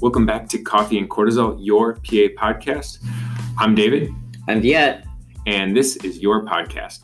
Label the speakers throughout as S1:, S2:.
S1: Welcome back to Coffee and Cortisol, your PA podcast. I'm David.
S2: I'm Viet.
S1: And this is your podcast.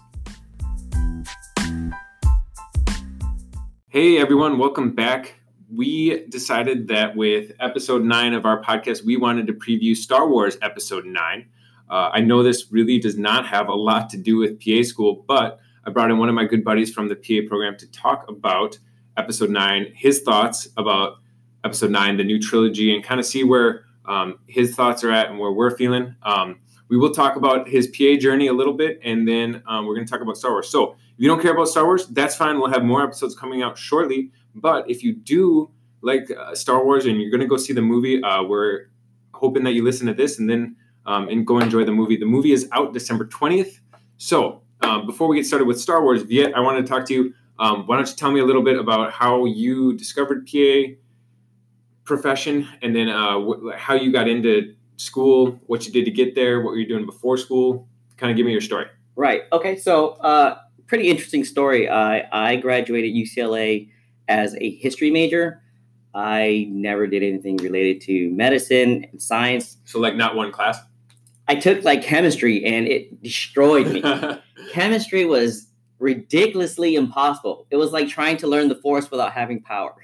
S1: Hey everyone, welcome back. We decided that with episode nine of our podcast, we wanted to preview Star Wars episode nine. Uh, I know this really does not have a lot to do with PA school, but I brought in one of my good buddies from the PA program to talk about episode nine, his thoughts about episode nine, the new trilogy, and kind of see where um, his thoughts are at and where we're feeling. Um, we will talk about his PA journey a little bit, and then um, we're going to talk about Star Wars. So if you don't care about Star Wars, that's fine. We'll have more episodes coming out shortly. But if you do like uh, Star Wars and you're going to go see the movie, uh, we're hoping that you listen to this and then um, and go enjoy the movie. The movie is out December 20th. So um, before we get started with Star Wars, Viet, I want to talk to you. Um, why don't you tell me a little bit about how you discovered PA profession and then uh, wh- how you got into school, what you did to get there, what were you doing before school? Kind of give me your story.
S2: Right. Okay. So, uh, pretty interesting story. I, I graduated UCLA as a history major. I never did anything related to medicine and science.
S1: So, like, not one class?
S2: I took like chemistry and it destroyed me. chemistry was ridiculously impossible. It was like trying to learn the force without having power.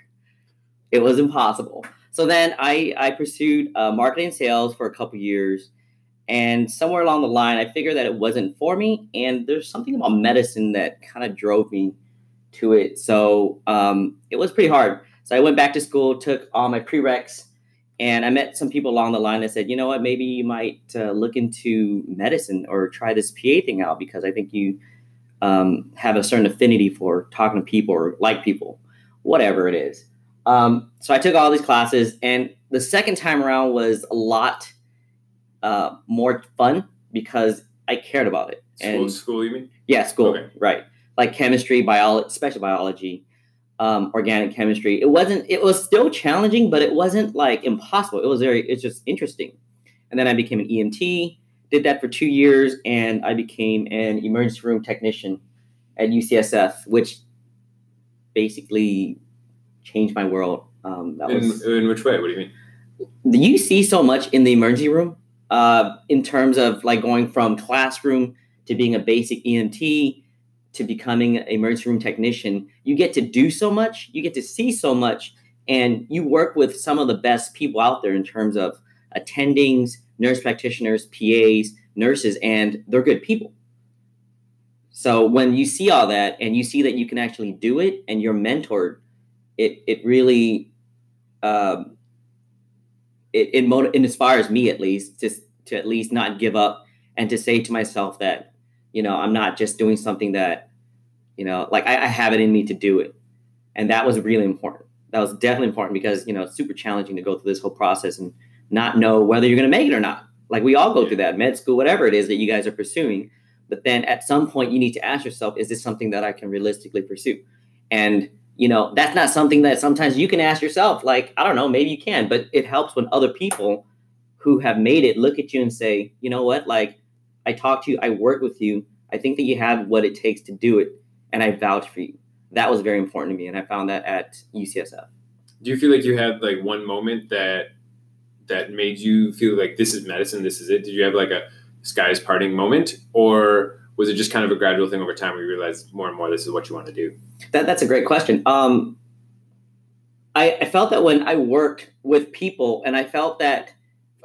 S2: It was impossible. So then I, I pursued uh, marketing sales for a couple years. And somewhere along the line, I figured that it wasn't for me. And there's something about medicine that kind of drove me to it. So um, it was pretty hard. So I went back to school, took all my prereqs, and I met some people along the line that said, you know what, maybe you might uh, look into medicine or try this PA thing out because I think you um, have a certain affinity for talking to people or like people, whatever it is. Um, so I took all these classes, and the second time around was a lot uh, more fun because I cared about it.
S1: School,
S2: and,
S1: school, you mean?
S2: Yeah, school, okay. right? Like chemistry, biology, special biology, um, organic chemistry. It wasn't. It was still challenging, but it wasn't like impossible. It was very. It's just interesting. And then I became an EMT. Did that for two years, and I became an emergency room technician at UCSF, which basically changed my world. Um,
S1: in, was, in which way? What do you
S2: mean? You see so much in the emergency room uh, in terms of like going from classroom to being a basic EMT to becoming an emergency room technician. You get to do so much, you get to see so much, and you work with some of the best people out there in terms of attendings, nurse practitioners, PAs, nurses, and they're good people. So when you see all that and you see that you can actually do it and you're mentored it it really um, it it, motiv- it inspires me at least just to at least not give up and to say to myself that you know I'm not just doing something that you know like I, I have it in me to do it, and that was really important. That was definitely important because you know it's super challenging to go through this whole process and not know whether you're going to make it or not. Like we all go through that med school, whatever it is that you guys are pursuing. But then at some point, you need to ask yourself, is this something that I can realistically pursue? And you know, that's not something that sometimes you can ask yourself. Like, I don't know, maybe you can, but it helps when other people who have made it look at you and say, you know what, like, I talked to you, I work with you, I think that you have what it takes to do it, and I vouch for you. That was very important to me, and I found that at UCSF.
S1: Do you feel like you had like one moment that that made you feel like this is medicine, this is it? Did you have like a skies parting moment, or was it just kind of a gradual thing over time where you realized more and more this is what you want to do?
S2: That, that's a great question. Um, I, I felt that when I worked with people, and I felt that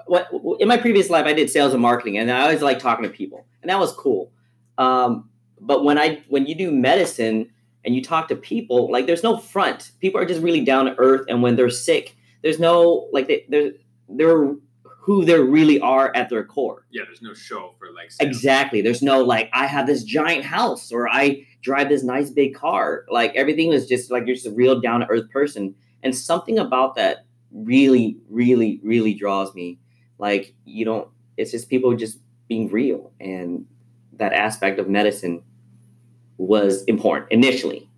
S2: what in my previous life I did sales and marketing, and I always like talking to people, and that was cool. Um, but when I when you do medicine and you talk to people, like there's no front. People are just really down to earth, and when they're sick, there's no like they, they're they're who they really are at their core.
S1: Yeah, there's no show for like
S2: sales. exactly. There's no like I have this giant house or I drive this nice big car. Like everything was just like you're just a real down to earth person, and something about that really, really, really draws me. Like you don't. It's just people just being real, and that aspect of medicine was important initially.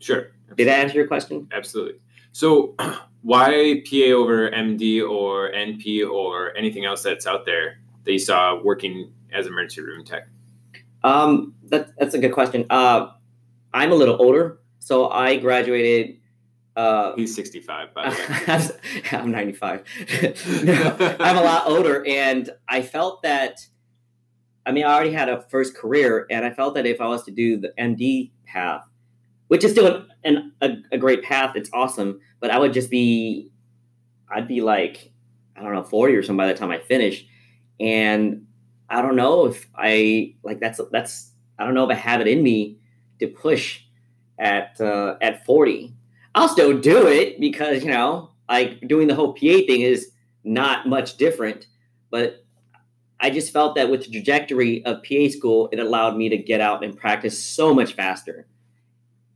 S1: Sure.
S2: Absolutely. Did I answer your question?
S1: Absolutely. So why PA over MD or NP or anything else that's out there that you saw working as emergency room tech?
S2: Um, that, that's a good question. Uh, I'm a little older, so I graduated Uh,
S1: He's 65, by the way.
S2: I'm 95. no, I'm a lot older, and I felt that. I mean, I already had a first career, and I felt that if I was to do the MD path, which is still an, a, a great path, it's awesome, but I would just be, I'd be like, I don't know, 40 or something by the time I finish, and I don't know if I like that's that's I don't know if I have it in me to push at uh, at 40 I'll still do it because, you know, like doing the whole PA thing is not much different. But I just felt that with the trajectory of PA school, it allowed me to get out and practice so much faster.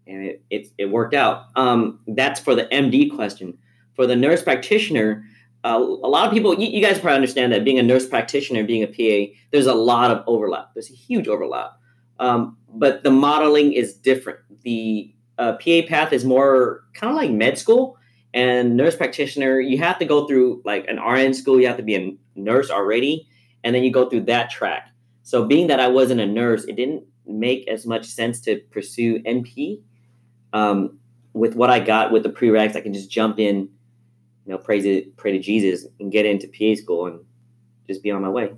S2: And it, it, it worked out. Um, that's for the MD question. For the nurse practitioner, uh, a lot of people, you, you, guys probably understand that being a nurse practitioner, being a PA, there's a lot of overlap. There's a huge overlap. Um, but the modeling is different. The uh, PA path is more kind of like med school and nurse practitioner. You have to go through like an RN school. You have to be a nurse already, and then you go through that track. So being that I wasn't a nurse, it didn't make as much sense to pursue NP. Um, with what I got with the prereqs, I can just jump in, you know, praise it, pray to Jesus, and get into PA school and just be on my way.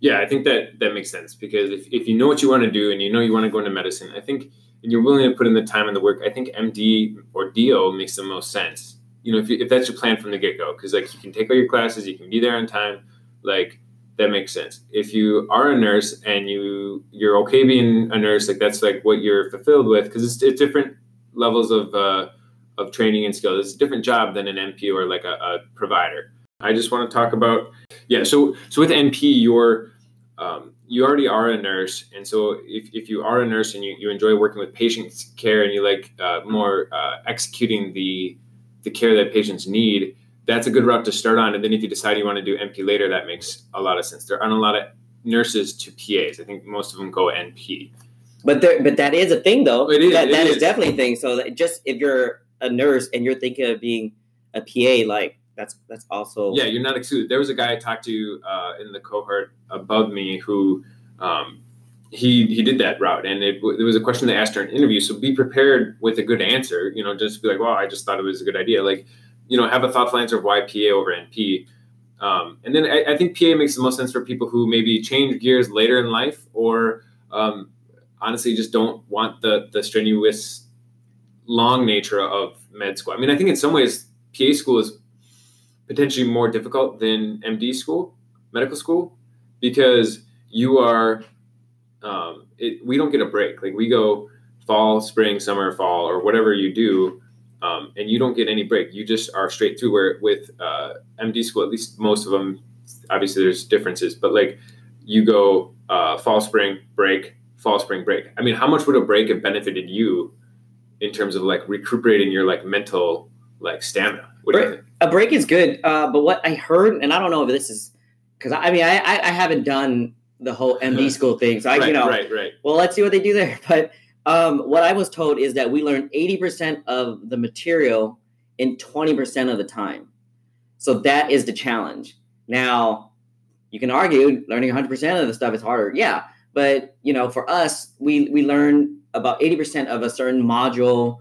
S1: Yeah, I think that that makes sense because if, if you know what you want to do and you know you want to go into medicine, I think and you're willing to put in the time and the work, I think MD or DO makes the most sense. You know, if, you, if that's your plan from the get go, because like you can take all your classes, you can be there on time, like that makes sense. If you are a nurse and you you're okay being a nurse, like that's like what you're fulfilled with, because it's, it's different levels of uh, of training and skill. It's a different job than an NP or like a, a provider. I just want to talk about yeah. So so with NP, you're um, you already are a nurse and so if, if you are a nurse and you, you enjoy working with patients care and you like uh, more uh, executing the the care that patients need that's a good route to start on and then if you decide you want to do np later that makes a lot of sense there aren't a lot of nurses to pas i think most of them go np
S2: but there but that is a thing though.
S1: It is,
S2: that, that
S1: is.
S2: is. definitely a thing. So just if you're a nurse and you're thinking of being a pa like that's that's also
S1: yeah you're not excluded. There was a guy i talked to uh, in the cohort above me who um, he he did that route. And it, it was a question they asked during an interview. So be prepared with a good answer you know just be like well i just thought it was a good idea. Like you know have a thoughtful answer of why pa over np um, and then I, I, think pa makes the most sense for people who maybe change gears later in life or um, honestly just don't want the the strenuous long nature of med school i mean i think in some ways pa school is potentially more difficult than MD school, medical school, because you are, um, it, we don't get a break. Like we go fall, spring, summer, fall, or whatever you do, um, and you don't get any break. You just are straight through. Where with uh, MD school, at least most of them, obviously there's differences, but like you go uh, fall, spring, break, fall, spring, break. I mean, how much would a break have benefited you in terms of like recuperating your like mental like stamina? Do
S2: a break is good, uh, but what I heard, and I don't know if this is because I, mean I, I haven't done the whole MD school thing, so I
S1: right,
S2: you know
S1: right, right.
S2: well let's see what they do there. But um, what I was told is that we learn eighty percent of the material in twenty percent of the time, so that is the challenge. Now you can argue learning one hundred percent of the stuff is harder, yeah, but you know for us we we learn about eighty percent of a certain module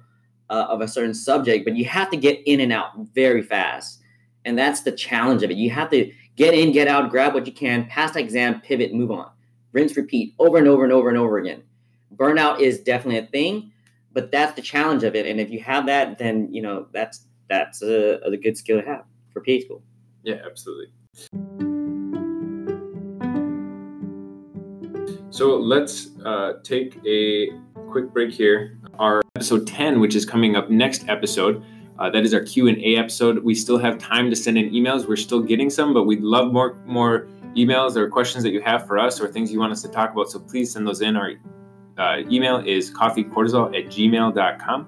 S2: uh, of a certain subject, but you have to get in and out very fast. And that's the challenge of it. You have to get in, get out, grab what you can, pass the exam, pivot, move on. Rinse, repeat over and over and over and over again. Burnout is definitely a thing, but that's the challenge of it. And if you have that, then you know that's that's a, a good skill to have for PA school.
S1: Yeah, absolutely. So let's uh, take a quick break here. Our episode 10, which is coming up next episode. Uh, that is our Q&A episode. We still have time to send in emails. We're still getting some, but we'd love more more emails or questions that you have for us or things you want us to talk about. So please send those in. Our uh, email is coffeecortisol at gmail.com.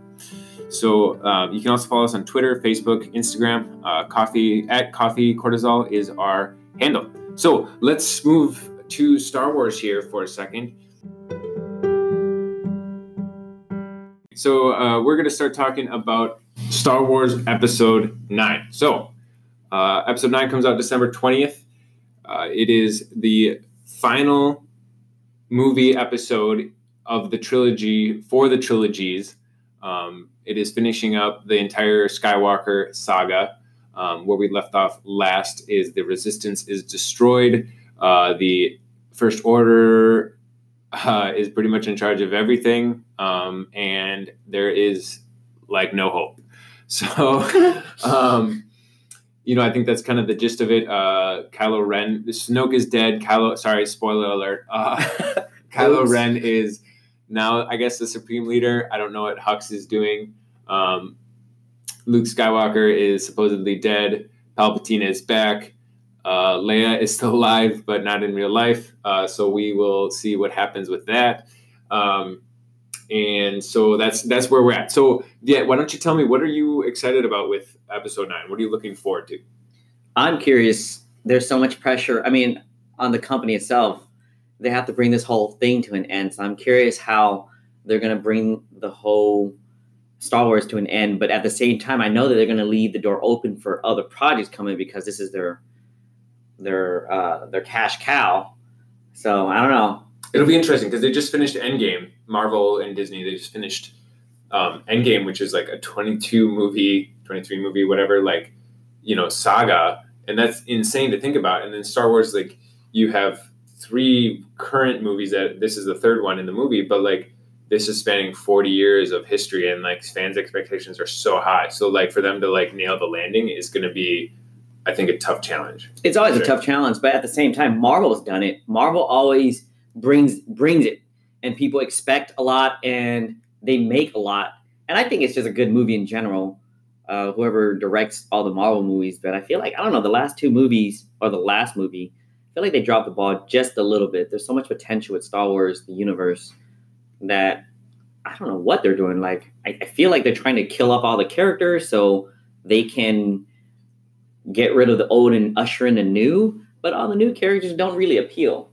S1: So uh, you can also follow us on Twitter, Facebook, Instagram. Uh, coffee at coffee cortisol is our handle. So let's move to Star Wars here for a second. So uh, we're going to start talking about Star Wars Episode 9. So uh, Episode 9 comes out December 20th. Uh, it is the final movie episode of the trilogy for the trilogies. Um, it is finishing up the entire Skywalker saga. Um, where we left off last is the Resistance is destroyed. Uh, the First Order uh, is pretty much in charge of everything, um, and there is like no hope. So, um, you know, I think that's kind of the gist of it. Uh, Kylo Ren, Snoke is dead. Kylo, sorry, spoiler alert. Uh, Kylo Ren is now, I guess, the supreme leader. I don't know what Hux is doing. Um, Luke Skywalker is supposedly dead. Palpatine is back. Uh, Leia is still alive, but not in real life. Uh, so we will see what happens with that. Um, and so that's that's where we're at. So yeah, why don't you tell me what are you excited about with episode nine? What are you looking forward to?
S2: I'm curious. There's so much pressure. I mean, on the company itself, they have to bring this whole thing to an end. So I'm curious how they're going to bring the whole Star Wars to an end. But at the same time, I know that they're going to leave the door open for other projects coming because this is their their uh, their cash cow. So I don't know.
S1: It'll be interesting because they just finished Endgame. Marvel and Disney they just finished um, Endgame, which is like a 22 movie, 23 movie, whatever, like you know saga, and that's insane to think about. And then Star Wars, like you have three current movies that this is the third one in the movie, but like this is spanning 40 years of history and like fans expectations are so high so like for them to like nail the landing is going to be i think a tough challenge
S2: It's always
S1: Sure.
S2: a tough challenge, but at the same time, Marvel's done it. Marvel always brings brings it, and people expect a lot, and they make a lot. And I think it's just a good movie in general. Uh, whoever directs all the Marvel movies, but I feel like I don't know the last two movies or the last movie. I feel like they dropped the ball just a little bit. There's so much potential with Star Wars, the universe, that I don't know what they're doing. Like I, I feel like they're trying to kill off all the characters so they can get rid of the old and usher in the new, but all the new characters don't really appeal.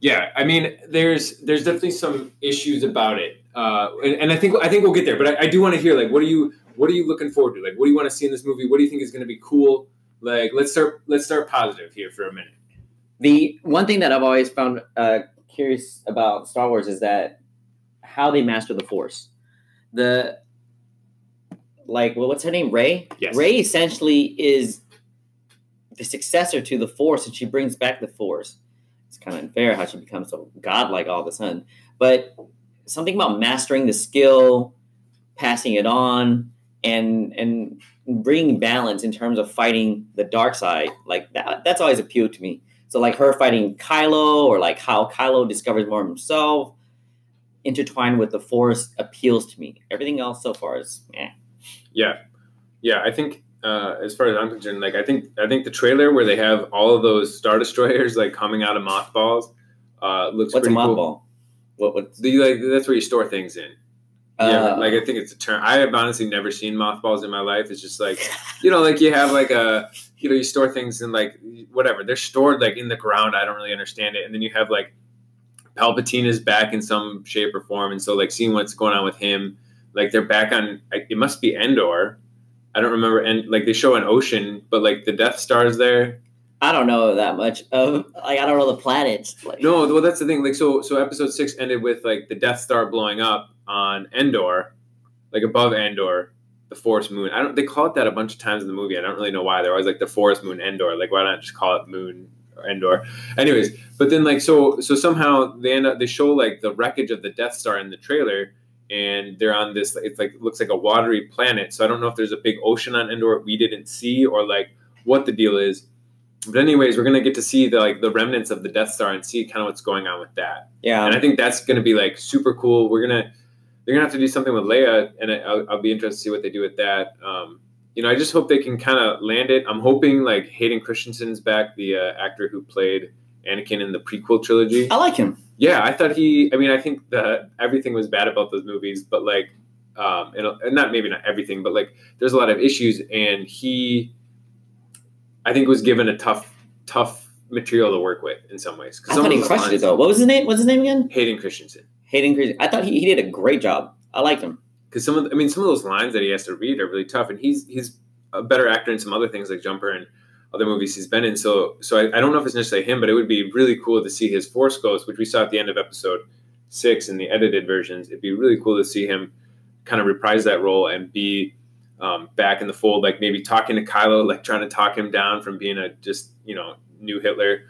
S1: yeah i mean there's there's definitely some issues about it uh, and, and i think i think we'll get there but I, I do want to hear like what are you what are you looking forward to like what do you want to see in this movie what do you think is going to be cool like let's start let's start positive here for a minute
S2: The one thing that I've always found uh, curious about Star Wars is that how they master the Force. The like, well, what's her name? Rey.
S1: Yes.
S2: Rey essentially is the successor to the Force, and she brings back the Force. It's kind of unfair how she becomes so godlike all of a sudden, but something about mastering the skill, passing it on, and and bringing balance in terms of fighting the dark side, like that. That's always appealed to me. So like her fighting Kylo, or like how Kylo discovers more of himself, intertwined with the Force, appeals to me. Everything else so far is, eh.
S1: Yeah, yeah. I think uh, as far as I'm concerned, like I think I think the trailer where they have all of those star destroyers like coming out of mothballs uh, looks
S2: What's a
S1: pretty cool.
S2: mothball? What? What?
S1: Do you like that's where you store things in? yeah,
S2: uh,
S1: like I think it's a term. I have honestly never seen mothballs in my life. It's just like you know, like you have like a you know you store things in like whatever they're stored like in the ground. I don't really understand it. And then you have like Palpatine is back in some shape or form, and so like seeing what's going on with him, like they're back on. It must be Endor. I don't remember, and like they show an ocean, but like the Death Star's there.
S2: I don't know that much of. Like I don't know the planets. Like,
S1: No, well that's the thing. Like so, so episode six ended with like the Death Star blowing up on Endor, like above Endor, the Forest Moon. I don't. They call it that a bunch of times in the movie. I don't really know why. They're always like the Forest Moon Endor. Like why not just call it Moon or Endor? Anyways, but then like so so somehow they end up they show like the wreckage of the Death Star in the trailer. And they're on this. It's like looks like a watery planet. So I don't know if there's a big ocean on Endor we didn't see, or like what the deal is. But anyways, we're gonna get to see the like the remnants of the Death Star and see kind of what's going on with that.
S2: yeah,
S1: And I think that's gonna be like super cool. We're gonna they're gonna have to do something with Leia, and I- I'll, I'll be interested to see what they do with that. Um, you know, I just hope they can kind of land it. I'm hoping like Hayden Christensen's back, the uh, actor who played Anakin in the prequel trilogy.
S2: I like him.
S1: Yeah, I thought he. I mean, I think that everything was bad about those movies, but like, um, and, and not maybe not everything, but like, there's a lot of issues, and he, I think, was given a tough, tough material to work with in some ways.
S2: I
S1: some
S2: thought he crushed it though. What was his name? What's his name again?
S1: Hayden Christensen,
S2: Hayden Christensen. I thought he, he did a great job. I liked him.
S1: because some of, I mean, some of those lines that he has to read are really tough, and he's he's a better actor in some other things like Jumper and other movies he's been in. So, so I, I don't know if it's necessarily him, but it would be really cool to see his Force Ghost, which we saw at the end of episode six in the edited versions, it'd be really cool to see him kind of reprise that role and be um, back in the fold, like maybe talking to Kylo, like trying to talk him down from being a just you know new Hitler.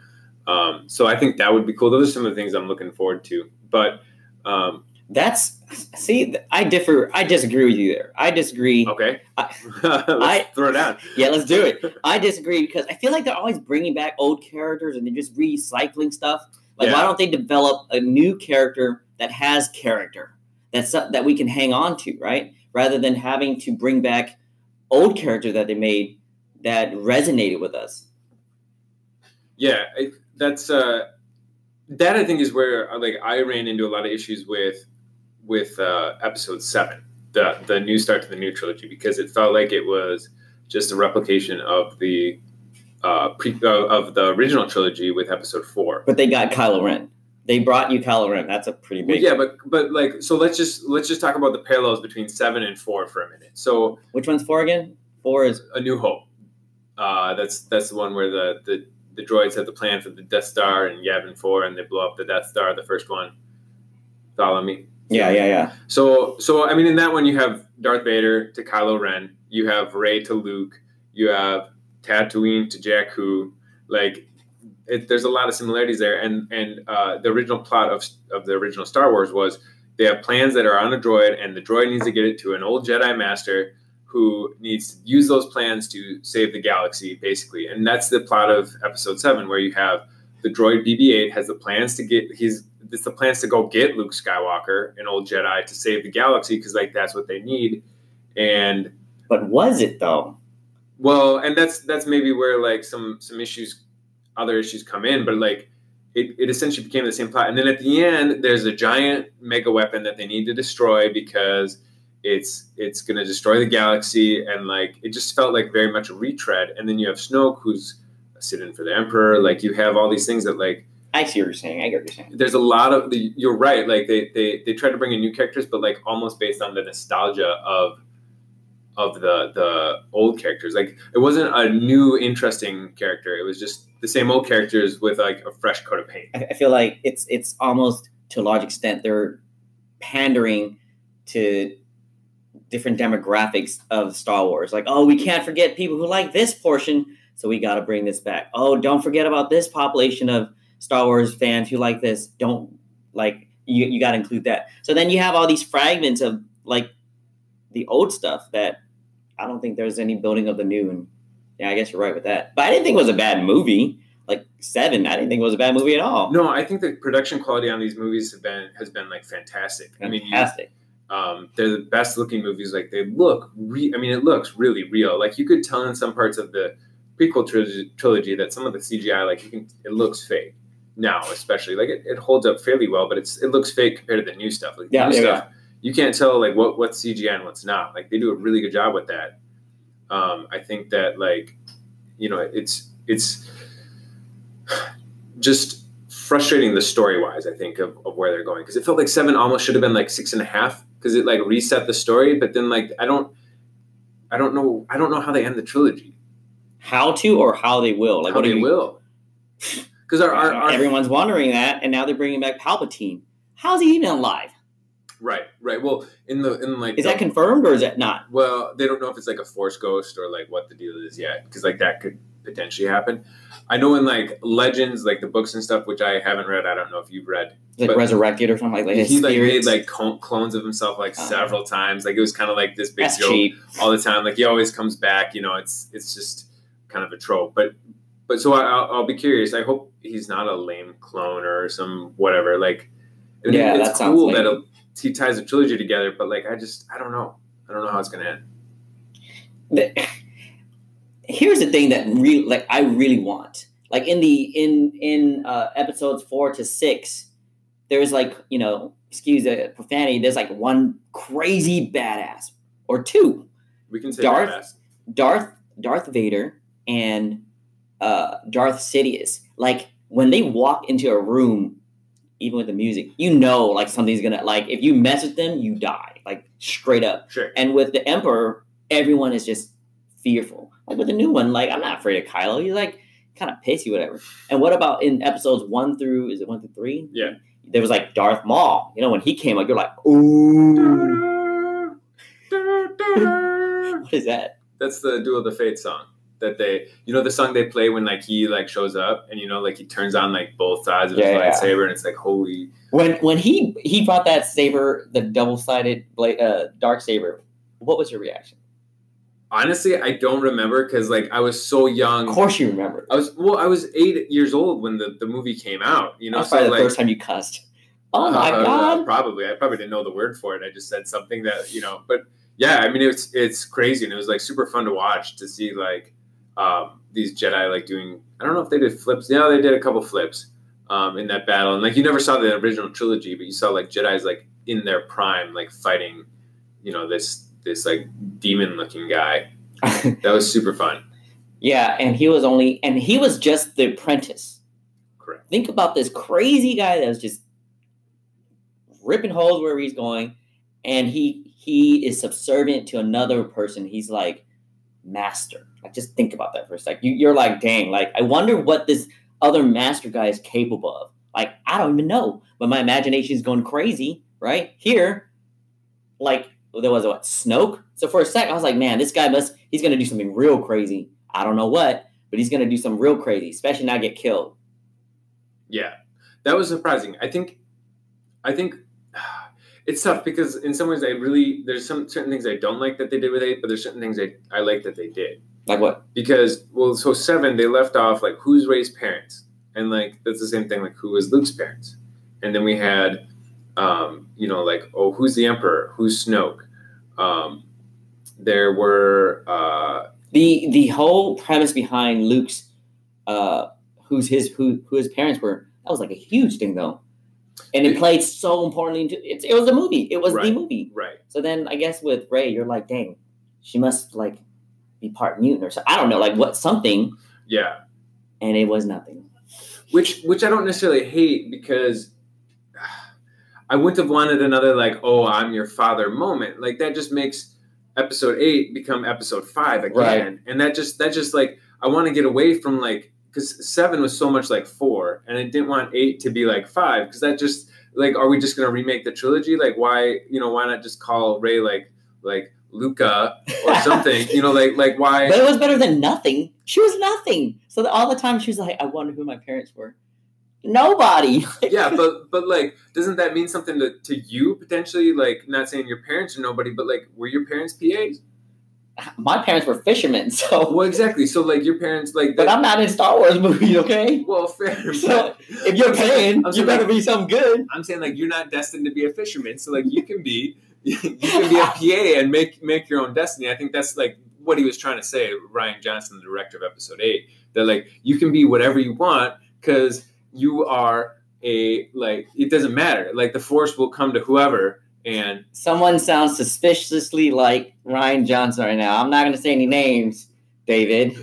S1: Um, so I think that would be cool. Those are some of the things I'm looking forward to. But um,
S2: That's see, I differ. I disagree with you there. I disagree.
S1: okay,
S2: I- I-
S1: throw it out.
S2: Yeah, let's do it. I disagree because I feel like they're always bringing back old characters and they're just recycling stuff. Like, why don't they develop a new character that has character that's that we can hang on to, right? Rather than having to bring back old characters that they made that resonated with us.
S1: Yeah, I, that's uh, that I think is where like I ran into a lot of issues with with uh, episode seven, the the new start to the new trilogy, because it felt like it was just a replication of the uh, pre uh, of the original trilogy with episode four.
S2: But they got Kylo Ren. They brought you Kylo Ren. That's a pretty
S1: Well,
S2: big.
S1: yeah, but but like so let's just let's just talk about the parallels between seven and four for a minute. So
S2: Which one's four again? Four is
S1: A New Hope. Uh, that's that's the one where the, the the droids have the plan for the Death Star and Yavin Four, and they blow up the Death Star. The first one. Follow me.
S2: Yeah, yeah, yeah.
S1: So so I mean, in that one, you have Darth Vader to Kylo Ren. You have Rey to Luke. You have Tatooine to Jakku. Like, it, there's a lot of similarities there. And and uh, the original plot of of the original Star Wars was they have plans that are on a droid, and the droid needs to get it to an old Jedi Master who needs to use those plans to save the galaxy, basically. And that's the plot of Episode Seven, where you have the droid BB-8 has the plans to get he's it's the plans to go get Luke Skywalker, an old Jedi, to save the galaxy because like that's what they need. And
S2: But was it though?
S1: well, and that's that's maybe where like some some issues, other issues come in. But like it, it essentially became the same plot. And then at the end, there's a giant mega weapon that they need to destroy because it's it's going to destroy the galaxy. And like it just felt like very much a retread. And then you have Snoke, who's a sit-in for the Emperor. Like you have all these things that like
S2: I see what you're saying. I get what you're saying.
S1: there's a lot of the you're right like they they they try to bring in new characters but like almost based on the nostalgia of of the the old characters like it wasn't a new interesting character it was just the same old characters with like a fresh coat of paint
S2: I, I feel like it's it's almost to a large extent they're pandering to different demographics of Star Wars. Like, oh, we can't forget people who like this portion, so we got to bring this back. Oh, don't forget about this population of Star Wars fans who like this. Don't like you. You got to include that. So then you have all these fragments of like the old stuff that I don't think there's any building of the new. And yeah, I guess you're right with that. But I didn't think it was a bad movie. Like Seven, I didn't think it was a bad movie at all.
S1: no i think the production quality on these movies have been has been like fantastic i mean
S2: Fantastic.
S1: um, they're the best looking movies. Like they look, re- I mean, it looks really real. Like you could tell in some parts of the prequel trilogy, trilogy that some of the CGI, like you can, it looks fake now, especially like it, it holds up fairly well, but it's it looks fake compared to the new stuff. Like
S2: Yeah,
S1: new
S2: yeah,
S1: stuff, you can't tell like what what's CGI and what's not. Like they do a really good job with that. Um, I think that like, you know, it's it's just frustrating the story wise. I think of, of where they're going because it felt like seven almost should have been like six and a half because it like reset the story. But then like I don't, I don't know, I don't know how they end the trilogy.
S2: How to or how they will? Like
S1: how
S2: what
S1: they
S2: you,
S1: will. Because our, our, our
S2: Everyone's wondering that, and now they're bringing back Palpatine. How's he even alive?
S1: right, right. Well, in the in like
S2: Is
S1: the-
S2: that confirmed or is that not?
S1: Well, they don't know if it's like a force ghost or like what the deal is yet, because like that could potentially happen. I know in like legends, like the books and stuff, which I haven't read. I don't know if you've read.
S2: Like
S1: But-
S2: resurrected or something like that?
S1: He like made like clone- clones of himself like
S2: Oh.
S1: several times. Like it was kind of like this big
S2: That's
S1: joke
S2: cheap.
S1: all the time. Like he always comes back. You know, it's it's just kind of a trope. But but so I, I'll, I'll be curious. I hope he's not a lame clone or some whatever. Like
S2: Yeah,
S1: it's
S2: that
S1: cool that he ties a trilogy together. But like I just I don't know. I don't know how it's gonna end.
S2: The- Here's the thing that really, like, I really want. Like in the in in uh, episodes four to six, there's like you know, excuse the profanity. There's like one crazy badass or two.
S1: We can say
S2: Darth?
S1: fast.
S2: Darth Darth Vader and uh, Darth Sidious. Like when they walk into a room, even with the music, you know, like something's gonna like if you mess with them, you die, like straight up.
S1: Sure.
S2: And with the Emperor, everyone is just fearful. Like with the new one, like I'm not afraid of Kylo. He's like kind of pissy, whatever. And what about in episodes one through is it one through three?
S1: Yeah.
S2: there was like Darth Maul. You know, when he came, like you're like, ooh, what is that?
S1: That's the Duel of the Fate song that they, you know, the song they play when like he like shows up and you know like he turns on like both sides of his
S2: Yeah, yeah.
S1: lightsaber and it's like holy.
S2: When when he he brought that saber, the double sided blade, uh, dark saber. What was your reaction?
S1: Honestly, I don't remember because like I was so young.
S2: Of course, you remember.
S1: I was well, I was eight years old when the, the movie came out. You know,
S2: That's
S1: so
S2: probably the
S1: like
S2: first time you cussed. Oh my
S1: Uh,
S2: god!
S1: Probably. I probably didn't know the word for it. I just said something that you know. But yeah, I mean, it's it's crazy, and it was like super fun to watch to see like um, these Jedi like doing. I don't know if they did flips. Yeah, they did a couple flips um, in that battle, and like you never saw the original trilogy, but you saw like Jedi's like in their prime, like fighting, you know, this this like demon looking guy. That was super fun.
S2: yeah, and he was only and he was just the apprentice.
S1: Correct.
S2: Think about this crazy guy that was just ripping holes wherever he's going, and he he is subservient to another person. He's like master. Just think about that for a sec. You, you're like, dang, like I wonder what this other master guy is capable of. Like I don't even know, but my imagination is going crazy. Right here, like there was what Snoke. So for a sec, I was like, man, this guy must he's gonna do something real crazy. I don't know what, but he's gonna do something real crazy, especially not get killed.
S1: Yeah, that was surprising. I think, I think it's tough because in some ways I really there's some certain things I don't like that they did with eight, but there's certain things I I like that they did
S2: Like what?
S1: because well, so seven they left off like who's Rey's parents, and like that's the same thing like who was Luke's parents, and then we had, um, you know, like oh who's the Emperor, who's Snoke, um, there were uh,
S2: the the whole premise behind Luke's uh who's his who who his parents were that was like a huge thing though. And it
S1: It-
S2: played so importantly into it, it was a movie. It was the movie.
S1: Right.
S2: So then I guess with Rey you're like dang she must like be part mutant or something I don't know like what something.
S1: Yeah.
S2: And it was nothing.
S1: Which which I don't necessarily hate because I wouldn't have wanted another like oh I'm your father moment. Like that just makes episode eight become episode five again.
S2: Right.
S1: and that just that just like I want to get away from like because seven was so much like four and I didn't want eight to be like five because that just like are we just gonna remake the trilogy? Like why you know why not just call Rey like like Luca or something you know like like why
S2: but it was better than nothing she was nothing so that all the time she was like I wonder who my parents were nobody
S1: yeah, but but like, doesn't that mean something to, to you potentially? Like, not saying your parents are nobody, but like, were your parents PAs?
S2: my parents were fishermen so
S1: Well, exactly. So like, your parents like.
S2: but I'm not in Star Wars movies okay
S1: Well, fair.
S2: So, if you're paying, you better
S1: like,
S2: be something good.
S1: I'm saying like, you're not destined to be a fisherman. So like, you can be you can be a PA and make make your own destiny. I think that's like what he was trying to say. Rian Johnson, the director of Episode Eight, that like you can be whatever you want because you are a like it doesn't matter. Like the force will come to whoever and
S2: Someone sounds suspiciously like Rian Johnson right now. I'm not going to say any names, David,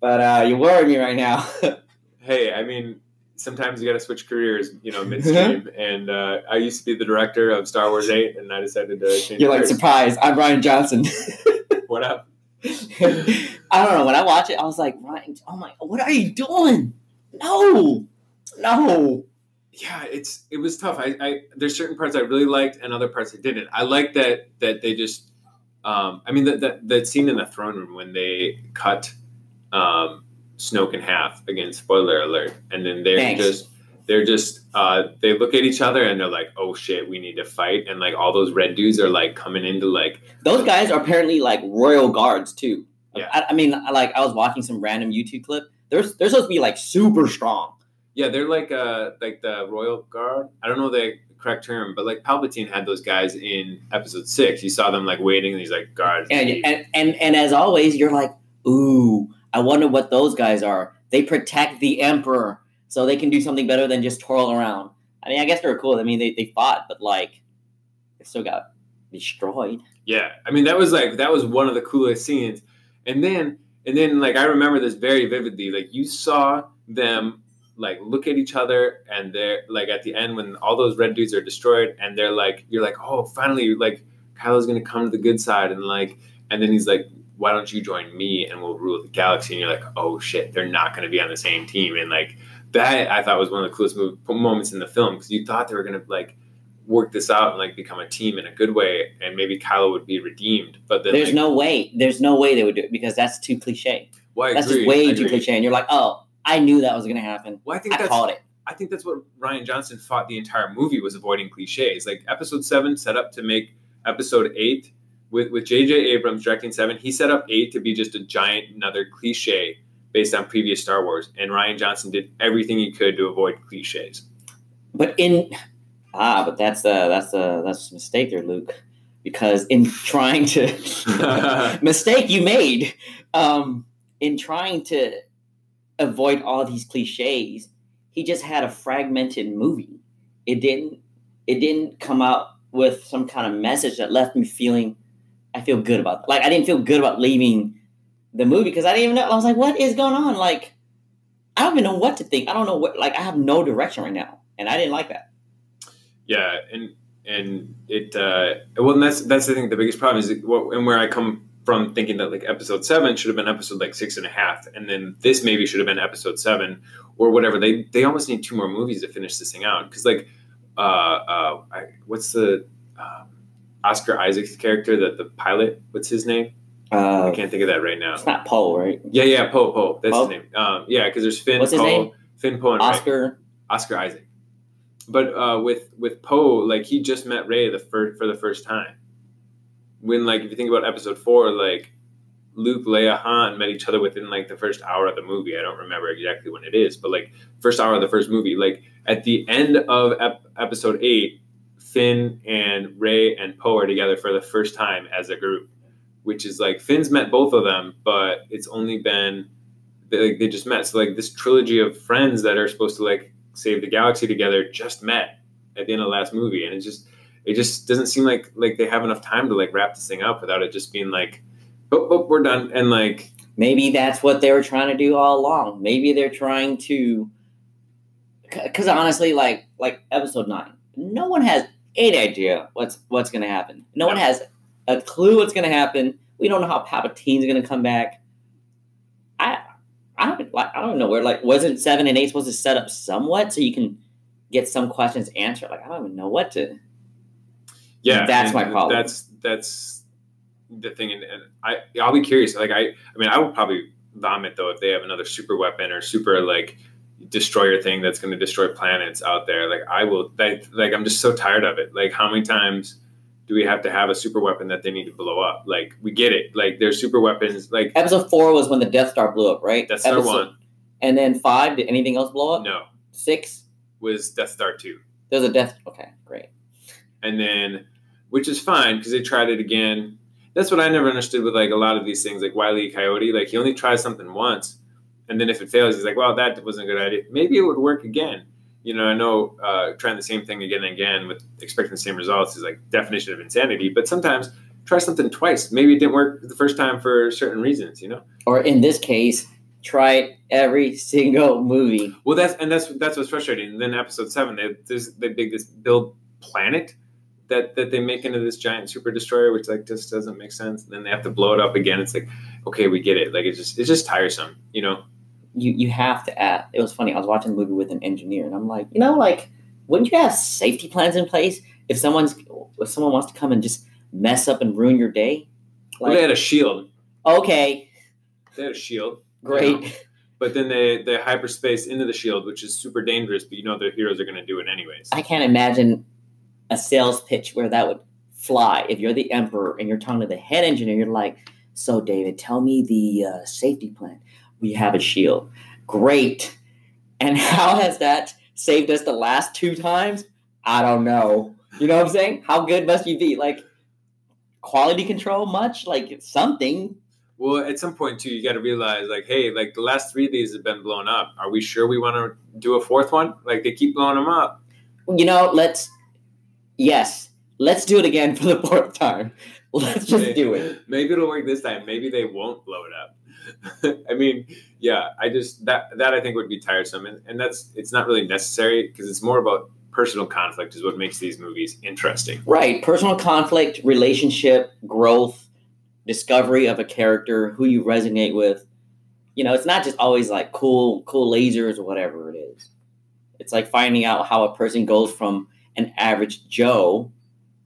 S2: but uh, you worry me right now.
S1: hey, I mean, sometimes you got to switch careers, you know, midstream. and uh, I used to be the director of Star Wars Eight, and I decided to change.
S2: You're like,
S1: careers.
S2: surprise, I'm Rian Johnson.
S1: what up?
S2: I don't know. When I watch it, I was like, Ryan, oh my, what are you doing? No, no.
S1: Yeah, it's it was tough. I, I there's certain parts I really liked, and other parts I didn't. I like that that they just. Um, I mean that, that that scene in the throne room when they cut um, Snoke in half. Again, spoiler alert. And then they're
S2: Thanks.
S1: just they're just uh, they look at each other and they're like, "Oh shit, we need to fight!" And like all those red dudes are like coming into like
S2: Those guys are apparently like royal guards too.
S1: Yeah.
S2: I, I mean, like I was watching some random YouTube clip. They're they're supposed to be like super strong.
S1: Yeah, they're like uh like the royal guard. I don't know the correct term, but like Palpatine had those guys in episode six. You saw them like waiting, and he's like guards.
S2: And, and and and as always, you're like, ooh, I wonder what those guys are. They protect the emperor, so they can do something better than just twirl around. I mean, I guess they're cool. I mean, they, they fought, but like, they still got destroyed.
S1: Yeah, I mean that was like that was one of the coolest scenes. And then and then like I remember this very vividly. Like you saw them like look at each other and they're like at the end when all those red dudes are destroyed and they're like you're like oh finally like Kylo's gonna come to the good side and like and then he's like why don't you join me and we'll rule the galaxy and you're like oh shit they're not gonna be on the same team and like that I thought was one of the coolest move, moments in the film because you thought they were gonna like work this out and like become a team in a good way, and maybe Kylo would be redeemed. But then
S2: There's
S1: like,
S2: no way. There's no way they would do it because that's too cliche.
S1: well,
S2: That's
S1: agree,
S2: just way too cliche. And you're like, oh, I knew that was gonna happen.
S1: Well, I think
S2: I
S1: that's
S2: called it.
S1: I think that's what Rian Johnson fought the entire movie was avoiding cliches. Like episode seven set up to make episode eight with with J.J. Abrams directing seven. He set up eight to be just a giant another cliche based on previous Star Wars, and Rian Johnson did everything he could to avoid cliches.
S2: But in ah, but that's uh that's uh that's a mistake there, Luke. Because in trying to mistake you made, um, in trying to avoid all these cliches, he just had a fragmented movie. It didn't it didn't come out with some kind of message that left me feeling I feel good about like I didn't feel good about leaving the movie because I didn't even know I was like, what is going on? Like I don't even know what to think. I don't know what like I have no direction right now. And I didn't like that.
S1: Yeah, and and it uh well and that's that's I think the biggest problem is what and where I come from thinking that like episode seven should have been episode like six and a half, and then this maybe should have been episode seven or whatever. They they almost need two more movies to finish this thing out because like uh uh I, what's the um, Oscar Isaac's character that the pilot what's his name
S2: Uh,
S1: I can't think of that right now.
S2: it's not Poe, right?
S1: Yeah, yeah, Poe Poe that's
S2: Poe?
S1: his name. Um, yeah, because there's Finn
S2: What's his name?
S1: Finn Poe and Rey.
S2: Oscar.
S1: Oscar Isaac. But uh, with with Poe, like he just met Rey the first for the first time. When like if you think about Episode Four, like Luke, Leia, Han met each other within like the first hour of the movie. I don't remember exactly when it is, but like first hour of the first movie. Like at the end of ep- Episode Eight, Finn and Rey and Poe are together for the first time as a group, which is like Finn's met both of them, but it's only been they, like, they just met. So like this trilogy of friends that are supposed to like save the galaxy together just met at the end of the last movie, and it just it just doesn't seem like like they have enough time to like wrap this thing up without it just being like, oh, oh we're done, and like
S2: Maybe that's what they were trying to do all along. Maybe they're trying to, because honestly, like like episode nine, no one has any idea what's what's going to happen. No one has a clue what's going to happen. We don't know how Palpatine's going to come back. I I don't like I don't know where like wasn't seven and eight supposed to set up somewhat so you can get some questions answered. Like I don't even know what to.
S1: yeah,
S2: That's my problem.
S1: That's that's the thing, and, and I I'll be curious. Like I I mean I would probably vomit though if they have another super weapon or super like destroyer thing that's going to destroy planets out there. Like I will like, like I'm just so tired of it. Like how many times do we have to have a super weapon that they need to blow up? Like we get it. Like there's super weapons. Like
S2: Episode four was when the Death Star blew up, right?
S1: Death Star
S2: Episode-
S1: one.
S2: And then five, did anything else blow up?
S1: No,
S2: Six,
S1: was Death Star two.
S2: There's a Death. Okay, great.
S1: and then which is fine because they tried it again. That's what I never understood with like a lot of these things, like Wile E. Coyote. Like he only tries something once, and then if it fails, he's like, "Well, that wasn't a good idea. Maybe it would work again." You know, I know uh, trying the same thing again and again with expecting the same results is like definition of insanity. But sometimes try something twice. Maybe it didn't work the first time for certain reasons. You know.
S2: Or in this case, try it every single movie.
S1: Well, that's and that's that's what's frustrating. And then episode seven, they there's they big this build planet that that they make into this giant super destroyer, which like just doesn't make sense. And then they have to blow it up again. It's like, okay, we get it. Like it's just it's just tiresome, you know.
S2: You you have to add. It was funny. I was watching the movie with an engineer, and I'm like, you know, like, wouldn't you have safety plans in place if someone's if someone wants to come and just mess up and ruin your day?
S1: well, they had a shield.
S2: okay,
S1: They had a shield,
S2: great.
S1: but then they they hyperspace into the shield, which is super dangerous. But you know their heroes are going to do it anyways.
S2: I can't imagine a sales pitch where that would fly. If you're the emperor and you're talking to the head engineer, you're like, "So, David, tell me the uh, safety plan. We have a shield. Great. And how has that saved us the last two times? I don't know. You know what I'm saying? How good must you be? Like quality control much? Like something.
S1: Well, at some point too, you got to realize like, hey, like the last three of these have been blown up. Are we sure we want to do a fourth one? Like they keep blowing them up.
S2: You know, let's yes, let's do it again for the fourth time. Let's just do it.
S1: Maybe it'll work this time. Maybe they won't blow it up. I mean, yeah, I just that that I think would be tiresome, and, and that's it's not really necessary because it's more about personal conflict is what makes these movies interesting.
S2: Right. Personal conflict, relationship, growth, discovery of a character, who you resonate with. you know, it's not just always like cool, cool lasers or whatever it is. It's like finding out how a person goes from an average Joe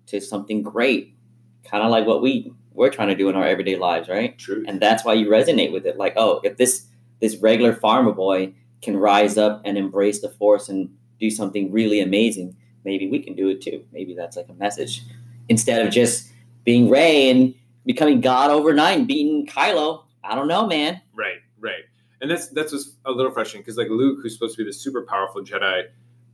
S2: to something great, kind of like what we we're trying to do in our everyday lives, right?
S1: True.
S2: And that's why you resonate with it. Like, oh, if this this regular farmer boy can rise up and embrace the force and do something really amazing, maybe we can do it too. Maybe that's like a message instead of just being Rey and becoming God overnight and beating Kylo. I don't know, man.
S1: Right, right. And that's that's what's a little frustrating because like Luke, who's supposed to be the super powerful Jedi,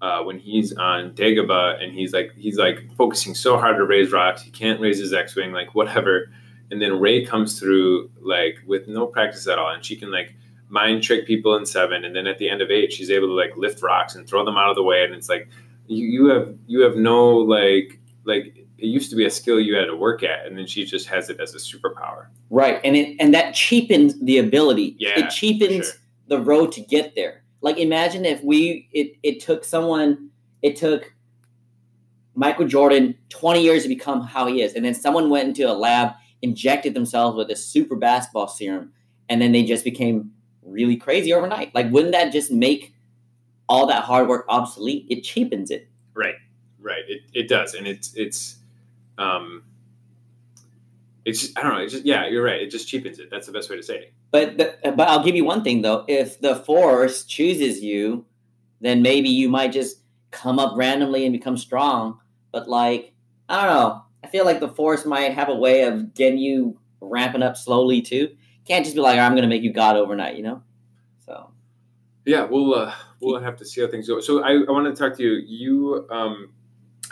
S1: uh, when he's on Dagobah and he's like he's like focusing so hard to raise rocks, he can't raise his X-wing, like whatever. And then Rey comes through like with no practice at all, and she can like mind trick people in seven, and then at the end of eight, she's able to like lift rocks and throw them out of the way, and it's like you, you have you have no like like it used to be a skill you had to work at, and then she just has it as a superpower.
S2: Right, and it and that cheapens the ability.
S1: Yeah,
S2: it cheapens
S1: sure.
S2: the road to get there. Like imagine if we it it took someone it took Michael Jordan 20 years to become how he is, and then someone went into a lab, injected themselves with a super basketball serum, and then they just became really crazy overnight. Like wouldn't that just make all that hard work obsolete? It cheapens it.
S1: Right, right. It, it does, and it's it's um, it's just, I don't know. It's just yeah, you're right. It just cheapens it. That's the best way to say it.
S2: But the, but I'll give you one thing though. If the force chooses you, then maybe you might just come up randomly and become strong. But like I don't know. I feel like the force might have a way of getting you ramping up slowly too. Can't just be like I'm going to make you god overnight, you know. So
S1: Yeah, we'll uh, we'll have to see how things go. So I, I want to talk to you. You um,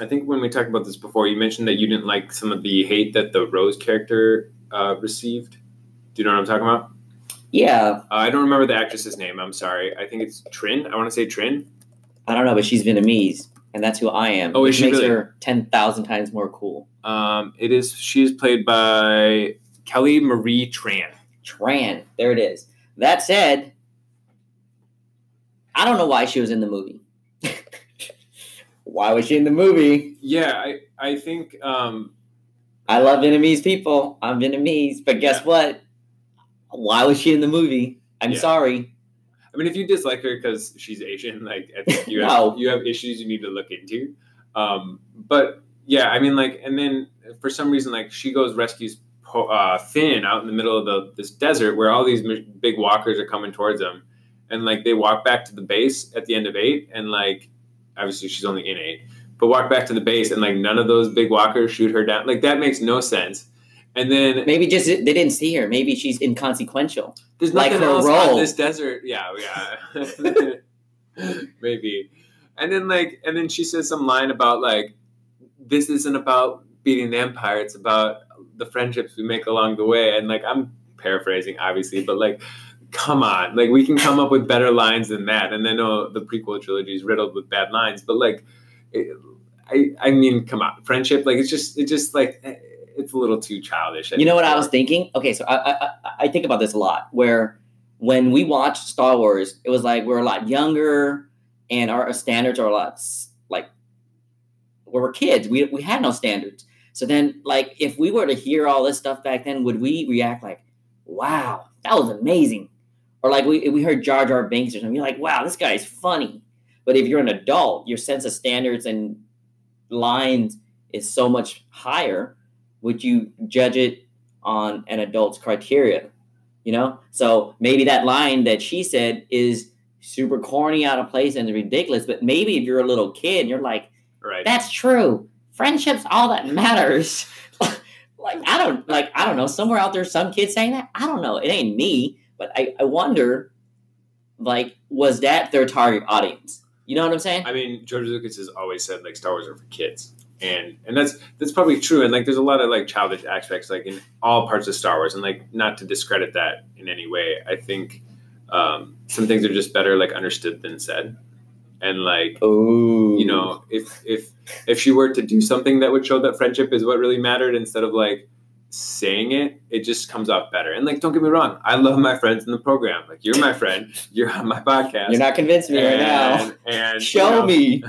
S1: I think when we talked about this before, you mentioned that you didn't like some of the hate that the Rose character uh, received. Do you know what I'm talking about?
S2: yeah,
S1: Uh, I don't remember the actress's name. I'm sorry. I think it's Trin. I want to say Trin.
S2: I don't know, but she's Vietnamese, and that's who I am.
S1: Oh, is she
S2: makes
S1: really?
S2: her ten thousand times more cool.
S1: Um, it is. She is played by Kelly Marie Tran.
S2: Tran, there it is. That said, I don't know why she was in the movie. Why was she in the movie?
S1: Yeah, I I think um,
S2: I love Vietnamese people. I'm Vietnamese, but guess
S1: Yeah.
S2: what? Why was she in the movie? I'm
S1: Yeah.
S2: sorry.
S1: I mean, if you dislike her because she's Asian, like I think you have
S2: No.
S1: you have issues you need to look into. Um, but yeah, I mean, like, and then for some reason, like, she goes rescues Po- uh, Finn out in the middle of the this desert where all these big walkers are coming towards them, and like they walk back to the base at the end of eight, and like obviously she's only in eight, but walk back to the base, and like none of those big walkers shoot her down. Like that makes no sense. And then
S2: Maybe just they didn't see her. Maybe she's inconsequential.
S1: There's
S2: Like
S1: nothing else
S2: role.
S1: on this desert. Yeah, yeah. Maybe. And then like and then she says some line about like this isn't about beating the empire, it's about the friendships we make along the way. And like I'm paraphrasing obviously, but like come on. Like we can come up with better lines than that. And then know the prequel trilogy is riddled with bad lines, but like it, I I mean, come on. Friendship like it's just it just like eh, it's a little too childish.
S2: You know what I was thinking? Okay, so I, I I- I think about this a lot. Where when we watched Star Wars, it was like we're a lot younger, and our standards are a lot like we were kids. We we had no standards. So then, like, if we were to hear all this stuff back then, would we react like, "Wow, that was amazing," or like we we heard Jar Jar Binks or something, you're like, "Wow, this guy's funny." But if you're an adult, your sense of standards and lines is so much higher. Would you judge it on an adult's criteria? You know, so maybe that line that she said is super corny, out of place, and ridiculous. But maybe if you're a little kid, you're like,
S1: right.
S2: "That's true. Friendship's all that matters." like I don't like I don't know. Somewhere out there, some kid saying that. I don't know. It ain't me, but I I wonder, like, was that their target audience? You know what I'm saying?
S1: I mean, George Lucas has always said like Star Wars are for kids, and and that's that's probably true. And like, there's a lot of like childish aspects like in all parts of Star Wars, and like not to discredit that in any way. I think um, some things are just better like understood than said, and like
S2: Oh,
S1: you know, if if if she were to do something that would show that friendship is what really mattered instead of like saying it, it just comes off better. And like, don't get me wrong, I love my friends in the program. Like, you're my friend. You're on my podcast.
S2: You're not convincing me right now.
S1: and, and
S2: Show
S1: you know,
S2: me.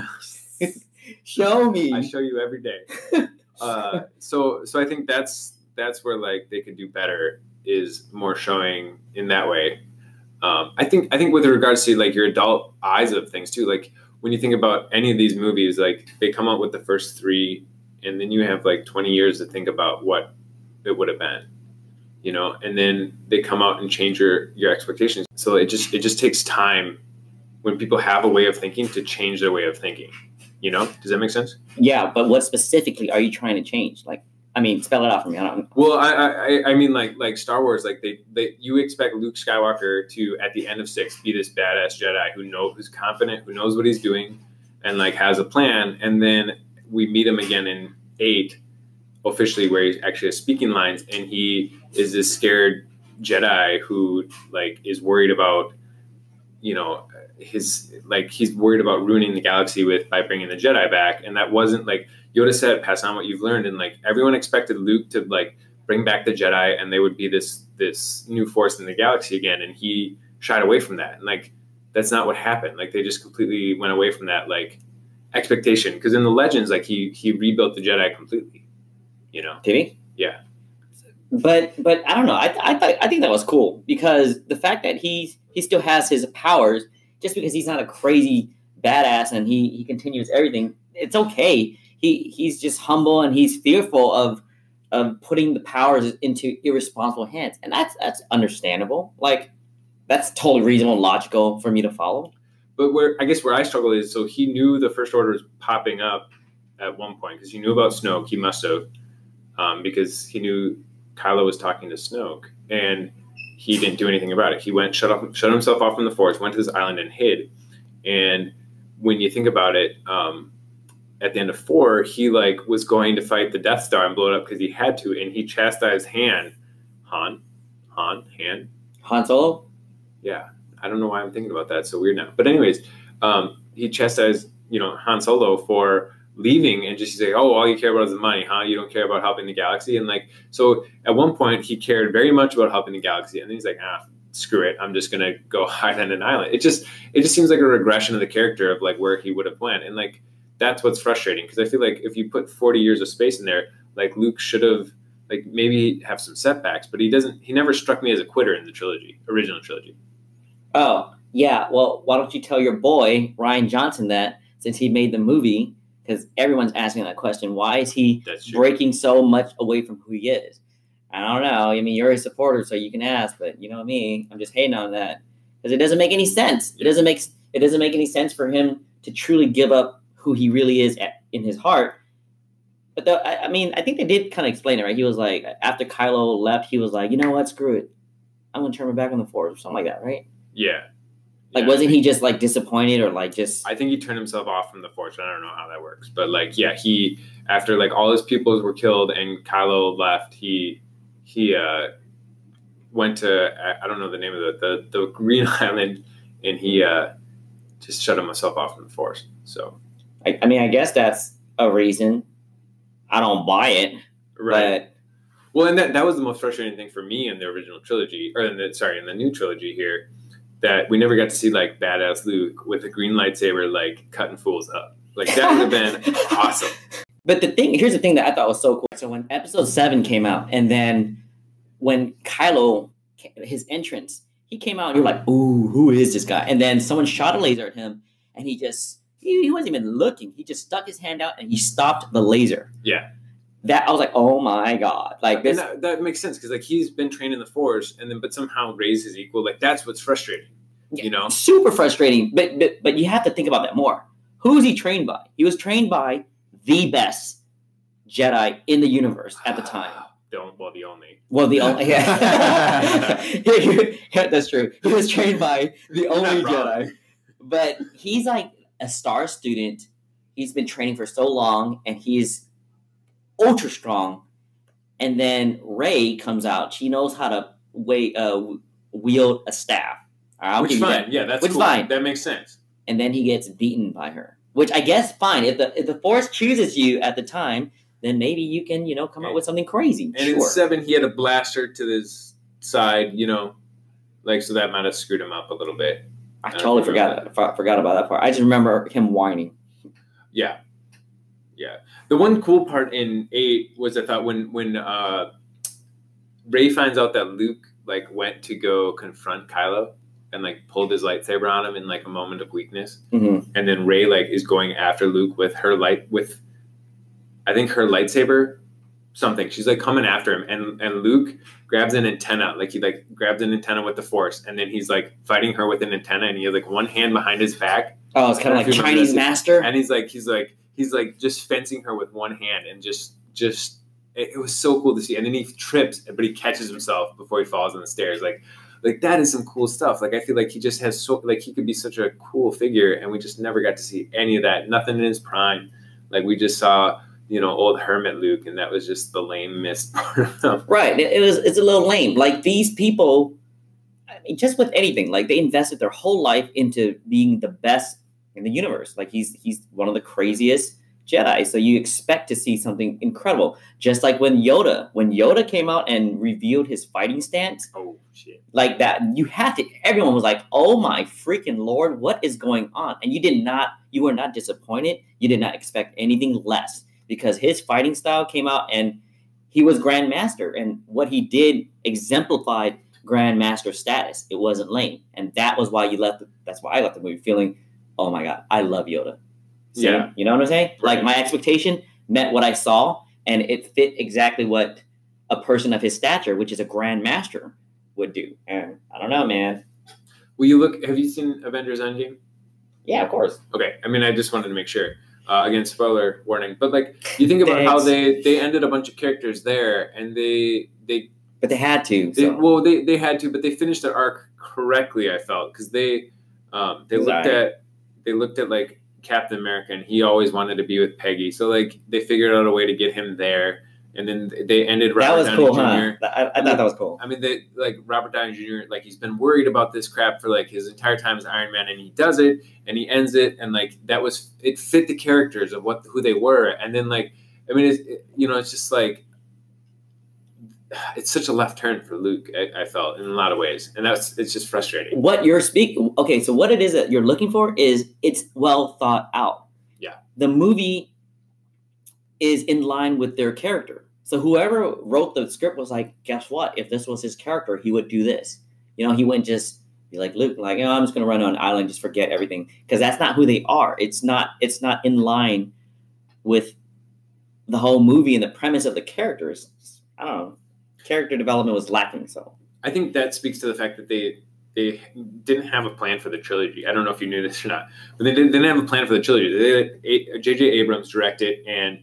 S2: Show me.
S1: I show you every day. uh, so so I think that's that's where like they could do better is more showing in that way. um, I think I think with regards to like your adult eyes of things too, like when you think about any of these movies, like they come out with the first three, and then you have like 20 years to think about what it would have been, you know, and then they come out and change your your expectations. So it just it just takes time when people have a way of thinking to change their way of thinking. You know, does that make sense?
S2: Yeah, but what specifically are you trying to change? Like, I mean, spell it out for me. I don't.
S1: Well, I, I, I mean, like, like Star Wars, like they, they, you expect Luke Skywalker to, at the end of six, be this badass Jedi who know, who's confident, who knows what he's doing, and like has a plan, and then we meet him again in eight, officially, where he actually has speaking lines, and he is this scared Jedi who like is worried about, you know, his like he's worried about ruining the galaxy with by bringing the Jedi back, and that wasn't like Yoda said, "Pass on what you've learned," and like everyone expected Luke to like bring back the Jedi, and they would be this this new force in the galaxy again, and he shied away from that, and like that's not what happened. Like they just completely went away from that like expectation. Because in the legends, like he he rebuilt the Jedi completely. You know?
S2: Did he?
S1: Yeah.
S2: But but I don't know. I I thought I think that was cool because the fact that he's he still has his powers just because he's not a crazy badass and he he continues everything, it's okay. He he's just humble and he's fearful of of putting the powers into irresponsible hands, and that's that's understandable. Like that's totally reasonable, logical for me to follow.
S1: But where I guess where I struggle is so he knew the first order was popping up at one point because he knew about Snoke. He must have um, because he knew Kylo was talking to Snoke and he didn't do anything about it. He went shut off, shut himself off from the force, went to this island and hid. And when you think about it, um, at the end of four, he like was going to fight the Death Star and blow it up because he had to, and he chastised Han, Han, Han, Han,
S2: Han Solo.
S1: Yeah, I don't know why I'm thinking about that. It's so weird now. But anyways, um, he chastised you know Han Solo for leaving and just say, "Oh, all you care about is the money, huh? You don't care about helping the galaxy." And like, so at one point he cared very much about helping the galaxy, and then he's like, "Ah, screw it, I'm just gonna go hide on an island." It just, it just seems like a regression of the character of like where he would have went, and like that's what's frustrating because I feel like if you put 40 years of space in there, like Luke should have. Like maybe have some setbacks, but he doesn't. He never struck me as a quitter in the trilogy, original trilogy.
S2: Oh yeah, well, why don't you tell your boy Rian Johnson that since he made the movie, because everyone's asking that question. Why is he breaking so much away from who he is? I don't know. I mean, you're a supporter, so you can ask, but you know me, I'm just hating on that because it doesn't make any sense. It doesn't make it doesn't make any sense for him to truly give up who he really is at, in his heart. But the, I, I mean, I think they did kind of explain it, right? He was like, after Kylo left, he was like, you know what, screw it, I'm gonna turn my back on the Force or something like that, right?
S1: Yeah.
S2: Like, wasn't he just like disappointed or like just?
S1: I think he turned himself off from the force. I don't know how that works, but like, yeah, he after like all his pupils were killed and Kylo left, he he uh went to I- don't know the name of the the, the Green Island, and he uh just shut himself off from the force. So
S2: I, I mean, I guess that's a reason. I don't buy it, but
S1: Well, and that that was the most frustrating thing for me in the original trilogy, or in the sorry, in the new trilogy here, that we never got to see like badass Luke with a green lightsaber like cutting fools up. Like that would have been awesome.
S2: But the thing here's the thing that I thought was so cool. So when Episode Seven came out, and then when Kylo his entrance, he came out and you're like, "Ooh, who is this guy?" And then someone shot a laser at him, and he just he, he wasn't even looking. He just stuck his hand out and he stopped the laser.
S1: Yeah.
S2: That I was like, "Oh my god!" Like this.
S1: that, that makes sense because like he's been trained in the force, and then but somehow Rey's his equal. Like that's what's frustrating. You know,
S2: super frustrating. But, but but you have to think about that more. Who is he trained by? He was trained by the best Jedi in the universe at the ah, time.
S1: Don't well the only.
S2: Well, the only yeah. yeah, that's true. He was trained by the only. Jedi, but he's like a star student. He's been training for so long, and he's ultra strong. And then Rey comes out. She knows how to way, uh, wield a staff. All right, I'll
S1: Which fine,
S2: that.
S1: yeah, that's
S2: Which
S1: cool.
S2: fine.
S1: That makes sense.
S2: And then he gets beaten by her. Which I guess fine. If the if the Force chooses you at the time, then maybe you can you know come up with something crazy.
S1: And in seven, he had a blaster to his side. You know, like so that might have screwed him up a little bit.
S2: I totally forgot for- forgot about that part. I just remember him whining.
S1: Yeah, yeah. The one cool part in eight was I thought when when uh, Rey finds out that Luke like went to go confront Kylo, and like pulled his lightsaber on him in like a moment of weakness.
S2: Mhm.
S1: And then Rey like is going after Luke with her light with, I think her lightsaber, something. She's like coming after him, and and Luke grabs an antenna, like he like grabs an antenna with the Force, and then he's like fighting her with an antenna, and he has like one hand behind his back,
S2: Oh, it's kind of like Chinese master.
S1: and he's like he's like he's like just fencing her with one hand, and just just it, it was so cool to see. And then he trips, but he catches himself before he falls on the stairs, like. Like that is some cool stuff. Like I feel like he just has so like he could be such a cool figure, and we just never got to see any of that. Nothing in his prime. Like we just saw, you know, old hermit Luke, and that was just the lame missed part of.
S2: Right. It, it was it's a little lame. Like these people, I mean, just with anything, like they invested their whole life into being the best in the universe. Like he's he's one of the craziest Jedi. So you expect to see something incredible. Just like when Yoda, when Yoda came out and revealed his fighting stance,
S1: Oh shit!
S2: like that, you had to everyone was like, Oh my freaking lord, what is going on? And you did not you were not disappointed. You did not expect anything less because his fighting style came out and he was grandmaster and what he did exemplified grandmaster status it wasn't lame and that was why you left the, that's why i left the movie feeling oh my god i love yoda See?
S1: Yeah.
S2: you know what i'm saying like my expectation met what i saw and it fit exactly what a person of his stature which is a grand master, would do and i don't know man
S1: Will you look? Have you seen Avengers Endgame?
S2: yeah of course
S1: Okay, I mean, I just wanted to make sure. Uh, again, spoiler warning. But like, you think about how they they ended a bunch of characters there, and they they,
S2: but they had to
S1: they
S2: so.
S1: well they they had to, but they finished their arc correctly. I felt because they um, they looked at they looked at like Captain America, and he always wanted to be with Peggy, so like they figured out a way to get him there, and then they ended
S2: that
S1: Robert
S2: was
S1: Downey
S2: cool
S1: Jr.
S2: huh I, I thought that was cool
S1: I mean, they like Robert Downey Jr. Like he's been worried about this crap for like his entire time as Iron Man, and he does it, and he ends it, and like that was it fit the characters of what who they were, and then like I mean, it's, it, you know, it's just like it's such a left turn for Luke. I, I felt in a lot of ways, and that's it's just frustrating.
S2: what you're speaking okay so what it is that you're looking for is it's well thought out.
S1: Yeah.
S2: the movie is in line with their character. So whoever wrote the script was like guess what? If this was his character he would do this. You know he wouldn't just be like luke like oh, i'm just gonna run on an island just forget everything. Because that's not who they are. It's not it's not in line with the whole movie and the premise of the characters. I don't know character development was lacking so
S1: I think that speaks to the fact that they they didn't have a plan for the trilogy. I don't know if you knew this or not, but they didn't, they didn't have a plan for the trilogy. They let J.J. Abrams direct it and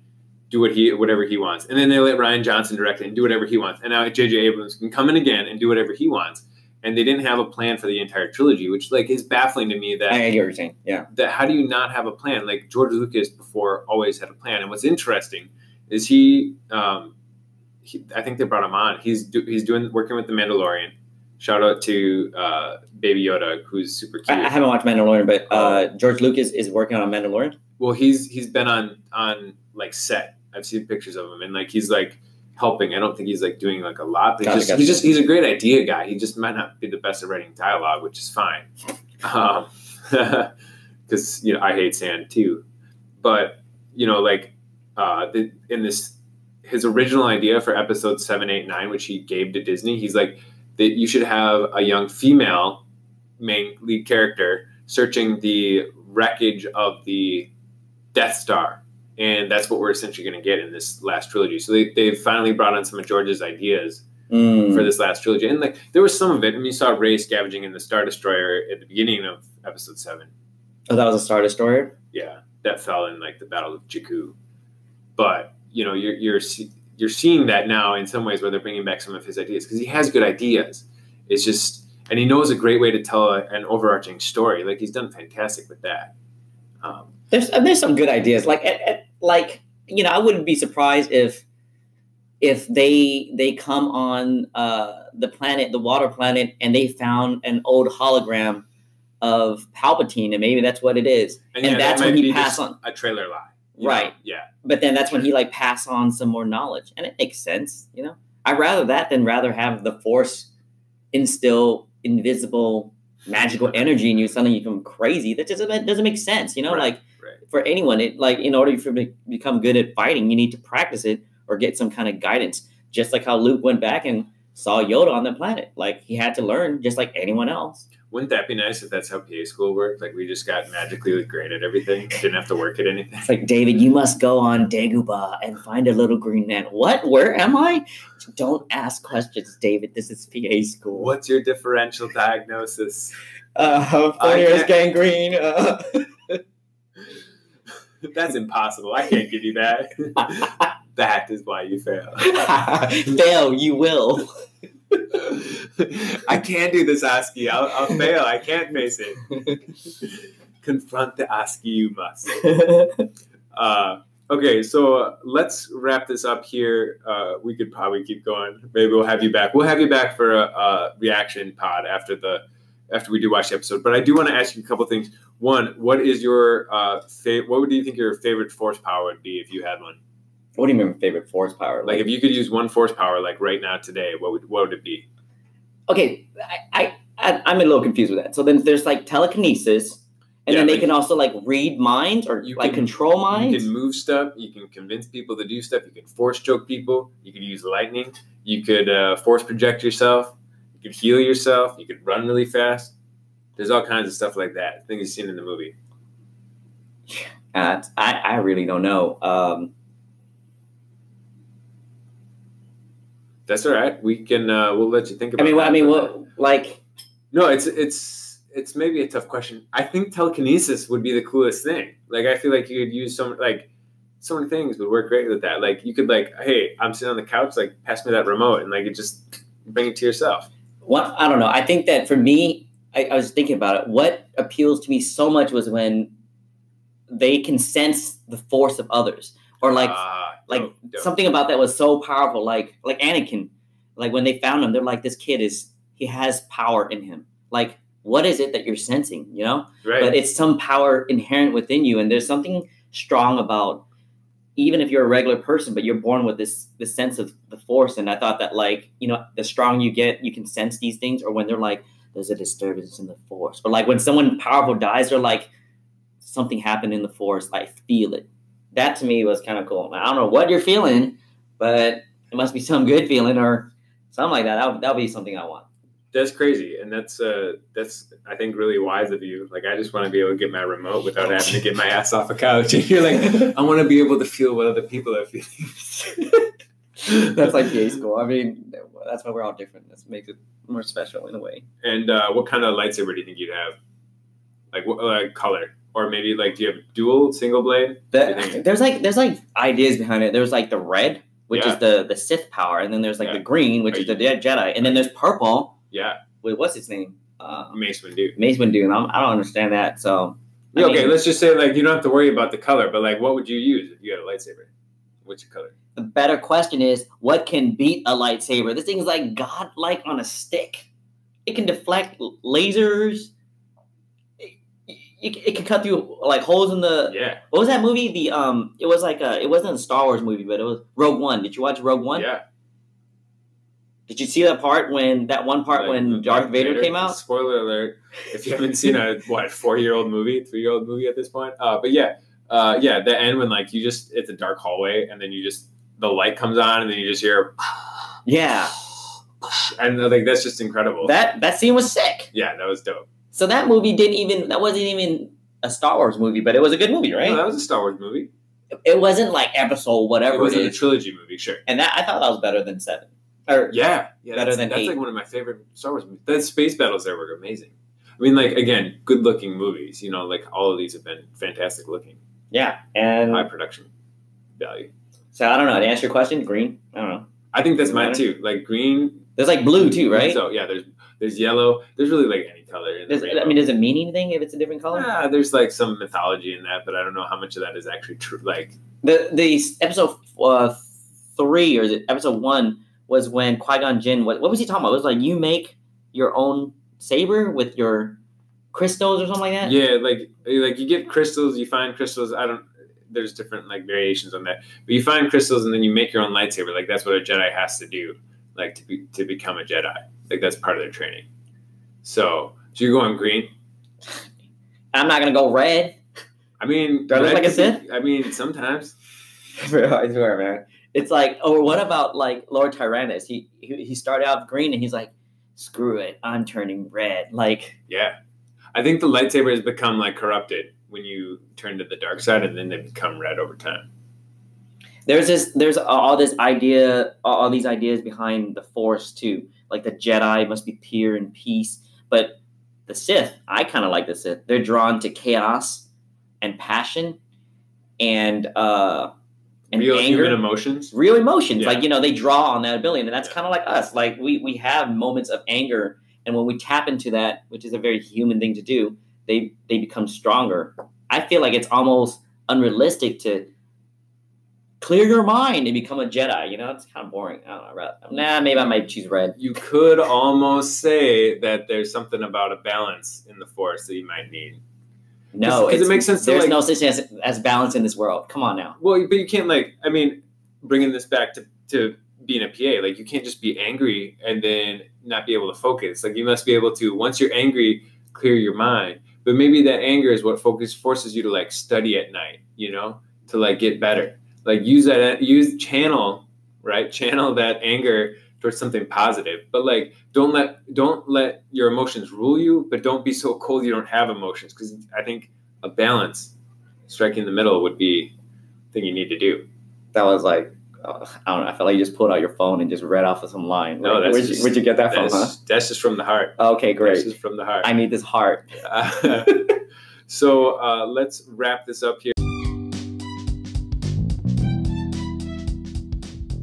S1: do what he whatever he wants, and then they let Rian Johnson direct it and do whatever he wants. And now J.J. Abrams can come in again and do whatever he wants. And they didn't have a plan for the entire trilogy, which like is baffling to me. That
S2: i get what saying yeah
S1: that how do you not have a plan? Like George Lucas before always had a plan. And what's interesting is he, um, he I think they brought him on. He's do, he's doing working with the Mandalorian. Shout out to uh, Baby Yoda, who's super cute.
S2: I, I haven't watched Mandalorian, but
S1: Oh.
S2: uh, George Lucas is working on a Mandalorian.
S1: well, he's he's been on on like set. I've seen pictures of him, and like he's like helping. I don't think he's like doing like a lot. But
S2: Gotcha,
S1: he's, just,
S2: gotcha.
S1: he's just he's a great idea guy. He just might not be the best at writing dialogue, which is fine. Um, because you know I hate sand too, but you know like uh, the, in this his original idea for episode seven, eight, nine, which he gave to Disney, he's like that you should have a young female main lead character searching the wreckage of the Death Star. And that's what we're essentially going to get in this last trilogy. So they, they've finally brought on some of George's ideas
S2: Mm.
S1: for this last trilogy. And like there was some of it. I mean, you saw Rey scavenging in the Star Destroyer at the beginning of episode seven.
S2: Oh, that was a Star Destroyer.
S1: Yeah, that fell in like the Battle of Jakku. But you know, you're you're you're seeing that now in some ways where they're bringing back some of his ideas because he has good ideas. It's just and he knows a great way to tell a, an overarching story. Like he's done fantastic with that. Um,
S2: There's there's some good ideas. Like at, at- like you know, I wouldn't be surprised if if they they come on uh, the planet, the water planet, and they found an old hologram of Palpatine, and maybe that's what it is. And
S1: yeah,
S2: that's
S1: might
S2: when he
S1: passed
S2: on-
S1: a trailer lie. You know?
S2: Right.
S1: Yeah.
S2: But then that's when he like pass on some more knowledge, and it makes sense. You know, I'd rather that than rather have the Force instill invisible magical energy in you, suddenly you become crazy. That just that doesn't make sense. You know,
S1: Right,
S2: like
S1: right.
S2: for anyone, it like in order for to become good at fighting, you need to practice it or get some kind of guidance. Just like how Luke went back and saw Yoda on the planet, like he had to learn, just like anyone else.
S1: Wouldn't that be nice if that's how PA school worked? Like we just got magically great at everything, didn't have to work at anything.
S2: It's like, David, you must go on Dagobah and find a little green man. What? Where am I? Don't ask questions, David. This is PA school.
S1: What's your differential diagnosis?
S2: Uh, Fournier's gangrene. Uh.
S1: That's impossible. I can't give you that. that is why you fail.
S2: Fail, you will.
S1: I can't do this ASCII. I'll, I'll fail. I can't face it. Confront the ASCII you must. Uh, okay, so let's wrap this up here. Uh, we could probably keep going. Maybe we'll have you back. We'll have you back for a, a reaction pod after the after we do watch the episode. But I do want to ask you a couple things. One, what is your uh, fa- what do you think your favorite force power would be if you had one?
S2: What do you mean favorite force power?
S1: Like if you could use one force power, like right now today, what would what would it be?
S2: okay, I, I, I I'm a little confused with that. So then there's like telekinesis, and
S1: Yeah,
S2: then they
S1: like-
S2: can also like read minds or
S1: You
S2: like
S1: can-
S2: control minds.
S1: You can move stuff. You can convince people to do stuff. You can force choke people. You could use lightning. You could uh, force project yourself. You could heal yourself. You could run really fast. There's all kinds of stuff like that. Things you've seen in the movie.
S2: Uh, I I really don't know. Um,
S1: That's all right. We can. Uh, we'll let you think about it.
S2: I mean, what, I mean,
S1: for a
S2: what
S1: minute.
S2: like
S1: No, it's it's it's maybe a tough question. I think telekinesis would be the coolest thing. Like I feel like you could use some like so many things would work great with that. Like you could like, hey, I'm sitting on the couch, like pass me that remote, and like it just bring it to yourself.
S2: what I don't know. I think that for me, I, I was thinking about it. What appeals to me so much was when they can sense the force of others, or like
S1: Ah,
S2: like
S1: dope, dope.
S2: something about that was so powerful. Like like Anakin, like when they found him, they're like, this kid is he has power in him. Like what is it that you're sensing? You know,
S1: right.
S2: but it's some power inherent within you, and there's something strong about even if you're a regular person, but you're born with this this sense of the force. And I thought that like you know, the strong you get, you can sense these things, or when they're like, there's a disturbance in the force, or like when someone powerful dies, they're like, something happened in the force. I feel it. That to me was kind of cool. I don't know what you're feeling, but it must be some good feeling or something like that. That would, that would be something I want.
S1: That's crazy, and that's uh, that's I think really wise of you. Like I just want to be able to get my remote without having to get my ass off a couch. And you're like, I want to be able to feel what other people are feeling.
S2: that's like PA school. I mean, that's why we're all different. That makes it more special in a way.
S1: And uh, what kind of lightsaber do you think you'd have? Like what like color, or maybe like do you have dual, single blade?
S2: The, there's like there's like ideas behind it. There's like the red, which
S1: Yeah.
S2: is the the Sith power, and then there's like
S1: Yeah.
S2: the green, which
S1: Are
S2: is the
S1: you-
S2: Je- Jedi, and then there's purple.
S1: Yeah,
S2: Wait, what's its name? Uh,
S1: Mace Windu.
S2: Mace Windu, and I'm, I don't understand that. So I
S1: Yeah, okay,
S2: mean,
S1: let's just say like you don't have to worry about the color, but like what would you use if you had a lightsaber? Which color?
S2: the better question is, what can beat a lightsaber? This thing is like godlike on a stick. It can deflect lasers. It, it, can cut through like holes in the.
S1: Yeah,
S2: What was that movie? The um, it was like a. It wasn't a Star Wars movie, but it was Rogue One. Did you watch Rogue One?
S1: yeah.
S2: Did you see that part when that one part
S1: Like,
S2: when Darth Vader, came out?
S1: Spoiler alert! If you haven't seen a what four year old movie, three year old movie at this point, uh, but yeah, uh, yeah, the end when like you just it's a dark hallway and then you just the light comes on and then you just hear
S2: Yeah,
S1: and like that's just incredible.
S2: that that scene was sick.
S1: yeah, that was dope.
S2: So that movie didn't even. That wasn't even a Star Wars movie, but it was a good movie, right?
S1: No, that was a Star Wars movie.
S2: it wasn't like episode whatever it
S1: wasn't a trilogy movie, sure.
S2: And that I thought that was better than seven. Or
S1: Yeah, yeah,
S2: Better
S1: that's,
S2: than
S1: that's
S2: eight.
S1: like one of my favorite Star Wars movies. The space battles there were amazing. I mean, like again, good looking movies. You know, like all of these have been fantastic looking,
S2: yeah, and
S1: high production value.
S2: so I don't know. To answer your question, green. I don't know.
S1: I think that's mine too. Like green,
S2: There's like blue too, right?
S1: So yeah, there's there's yellow. There's really like any color. The
S2: Does, I mean, does it mean anything if it's a different color?
S1: Yeah, there's like some mythology in that, but I don't know how much of that is actually true. Like,
S2: The the episode uh, three or it episode one was when Qui Gon Jinn. What, what was he talking about? It was like you make your own saber with your crystals or something like that.
S1: yeah, like like you get crystals, you find crystals. I don't. There's different like variations on that, but you find crystals and then you make your own lightsaber. Like that's what a Jedi has to do, like to be to become a Jedi. Like that's part of their training. So, so you're going green.
S2: I'm not gonna go red.
S1: I mean,
S2: Do I look like a Sith?
S1: I mean, sometimes.
S2: I swear, man. It's like, or what about like Lord Tyrannus? He, he he started out green and he's like, screw it, I'm turning red. Like,
S1: Yeah. I think the lightsaber has become like corrupted when you turn to the dark side and then they become red over time.
S2: There's this, there's all this idea, all these ideas behind the Force too. Like the Jedi must be pure and peace, but the Sith, I kind of like the Sith. They're drawn to chaos and passion and uh and
S1: Real
S2: anger.
S1: human emotions.
S2: real emotions.
S1: Yeah.
S2: Like you know, they draw on that ability, and that's kind of like us. Like we we have moments of anger, and when we tap into that, which is a very human thing to do, they they become stronger. I feel like it's almost unrealistic to clear your mind and become a Jedi. You know, it's kind of boring. I don't know. Rather, nah, maybe I might choose red.
S1: You could almost say that there's something about a balance in the force that you might need.
S2: No,
S1: 'Cause it makes sense to,
S2: There's
S1: like-
S2: no such thing as, as balance in this world. Come on now.
S1: Well, but you can't like. I mean, bringing this back to to being a PA, like you can't just be angry and then not be able to focus. Like you must be able to once you're angry, clear your mind. But maybe that anger is what focus forces you to like study at night. You know, to like get better. Like use that use channel right channel that anger towards something positive. But like don't let don't let your emotions rule you. But don't be so cold you don't have emotions because I think a balance, striking the middle would be the thing you need to do.
S2: That was like. Uh, I don't know. I felt like you just pulled out your phone and just read off of some line.
S1: No, that's
S2: where'd,
S1: just-
S2: you, where'd you get that from,
S1: That's,
S2: huh?
S1: that's just from the heart.
S2: Okay,
S1: That's
S2: great.
S1: just from the heart.
S2: I need this heart.
S1: Uh, so uh, let's wrap this up here.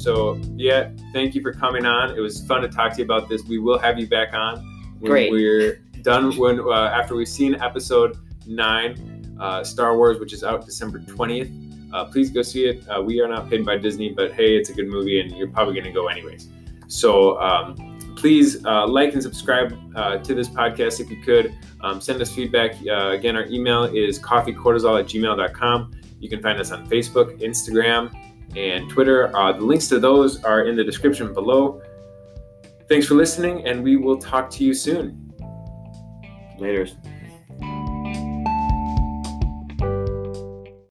S1: So yeah, thank you for coming on. It was fun to talk to you about this. We will have you back on when
S2: Great.
S1: we're done. When uh, after we've seen episode nine, uh, Star Wars, which is out December twentieth. Uh, please go see it. Uh, we are not paid by Disney, but hey, it's a good movie, and you're probably going to go anyways. So um, please uh, like and subscribe uh, to this podcast if you could. Um, send us feedback. Uh, again, our email is coffeecortisol at gmail.com. You can find us on Facebook, Instagram, and Twitter. Uh, the links to those are in the description below. Thanks for listening, and we will talk to you soon.
S2: Laters.